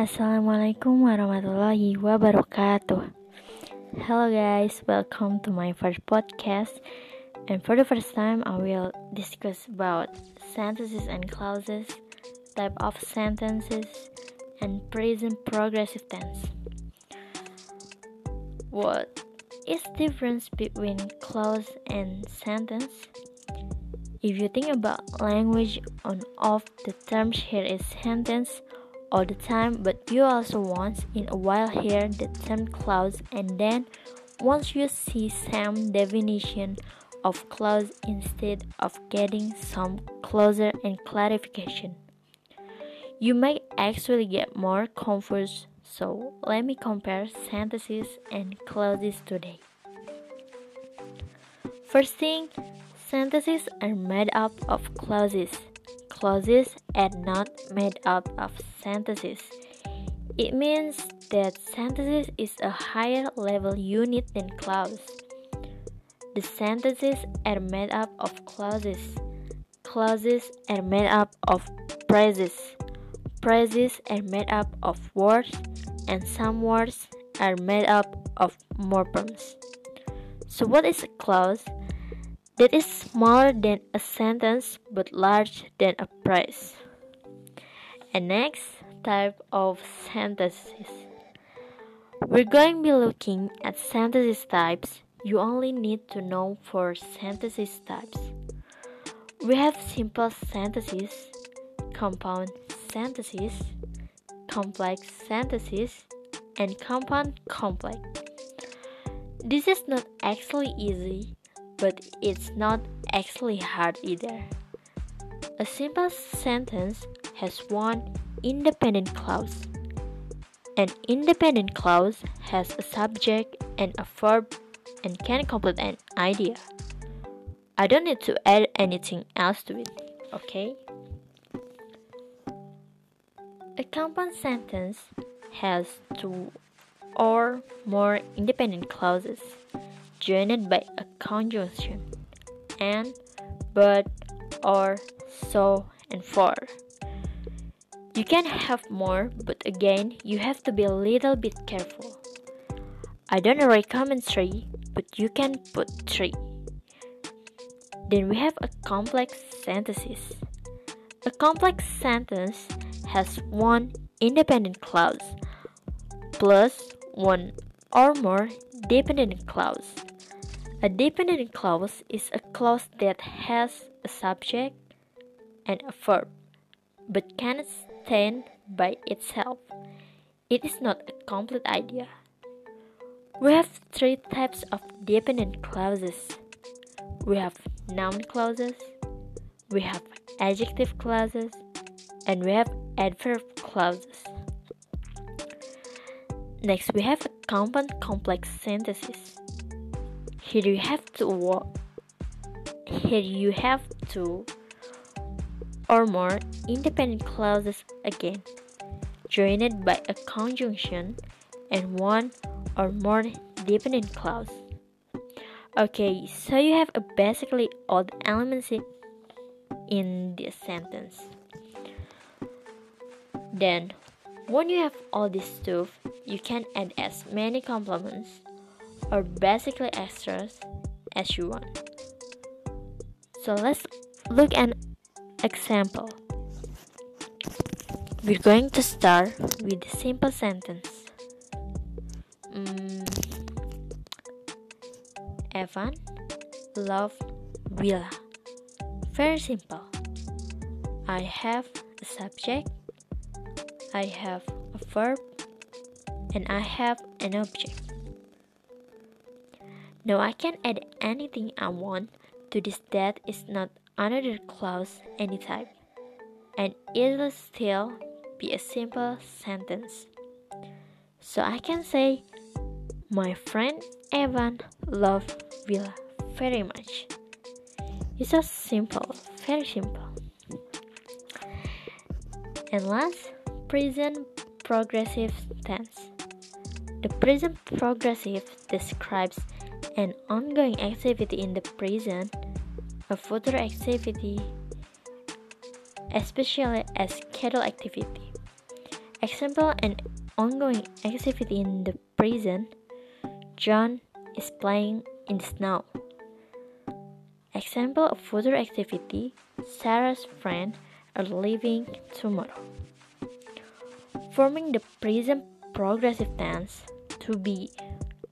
Assalamualaikum warahmatullahi wabarakatuh. Hello guys, welcome to my first podcast. And for the first time, I will discuss about sentences and clauses, type of sentences, and present progressive tense. What is difference between clause and sentence? If you think about language on of the terms here is sentence all the time, but you also once in a while hear the term clause and then once you see some definition of clause instead of getting some closer and clarification. You may actually get more confused, so let me compare sentences and clauses today. First thing, sentences are made up of clauses clauses are not made up of sentences. It means that sentences is a higher level unit than clause. The sentences are made up of clauses. Clauses are made up of phrases. Phrases are made up of words, and some words are made up of morphemes. So, what is a clause? That is smaller than a sentence but larger than a phrase. And next type of sentences. We're going to be looking at sentences types. You only need to know for sentences types. We have simple sentences, compound sentences, complex sentences, and compound complex. This is not actually easy but it's not actually hard either. A simple sentence has one independent clause. An independent clause has a subject and a verb and can complete an idea. I don't need to add anything else to it, okay? A compound sentence has two or more independent clauses joined by a conjunction and, but, or, so, and for. You can have more, but again, you have to be a little bit careful. I don't recommend three, but you can put three. Then we have a complex sentences. A complex sentence has one independent clause plus one or more dependent clause. A dependent clause is a clause that has a subject and a verb, but cannot stand by itself. It is not a complete idea. We have three types of dependent clauses. We have noun clauses, we have adjective clauses, and we have adverb clauses. Next, we have compound complex sentences. Here you have to here you have two or more independent clauses again, joined by a conjunction and one or more dependent clause. Okay, so you have basically all the elements in this sentence. Then, when you have all this stuff, you can add as many complements or basically extras as you want. So let's look at an example. We're going to start with a simple sentence. Mm, Evan loved Willa. Very simple. I have a subject, I have a verb, and I have an object. Now I can add anything I want to this that is not another clause any and it'll still be a simple sentence. So I can say, My friend Evan loved Villa very much. It's so simple, very simple. And last, present progressive tense. The present progressive describes an ongoing activity in the present, a future activity, especially a scheduled activity. Example an ongoing activity in the present. John is playing in the snow. Example of future activity Sarah's friend are leaving tomorrow. Forming the present progressive tense to be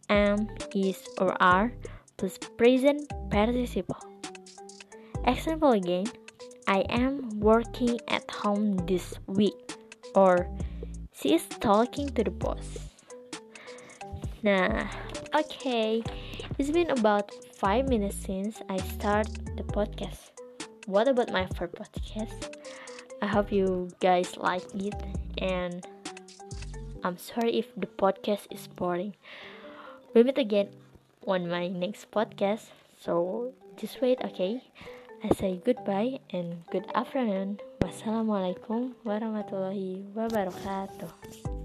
am, is, or are plus present participle. Example again I am working at home this week, or she is talking to the boss. Nah, okay, it's been about 5 minutes since I start the podcast. What about my first podcast? I hope you guys like it and I'm sorry if the podcast is boring. We'll meet again on my next podcast. So just wait, okay? I say goodbye and good afternoon. Wassalamualaikum warahmatullahi wabarakatuh.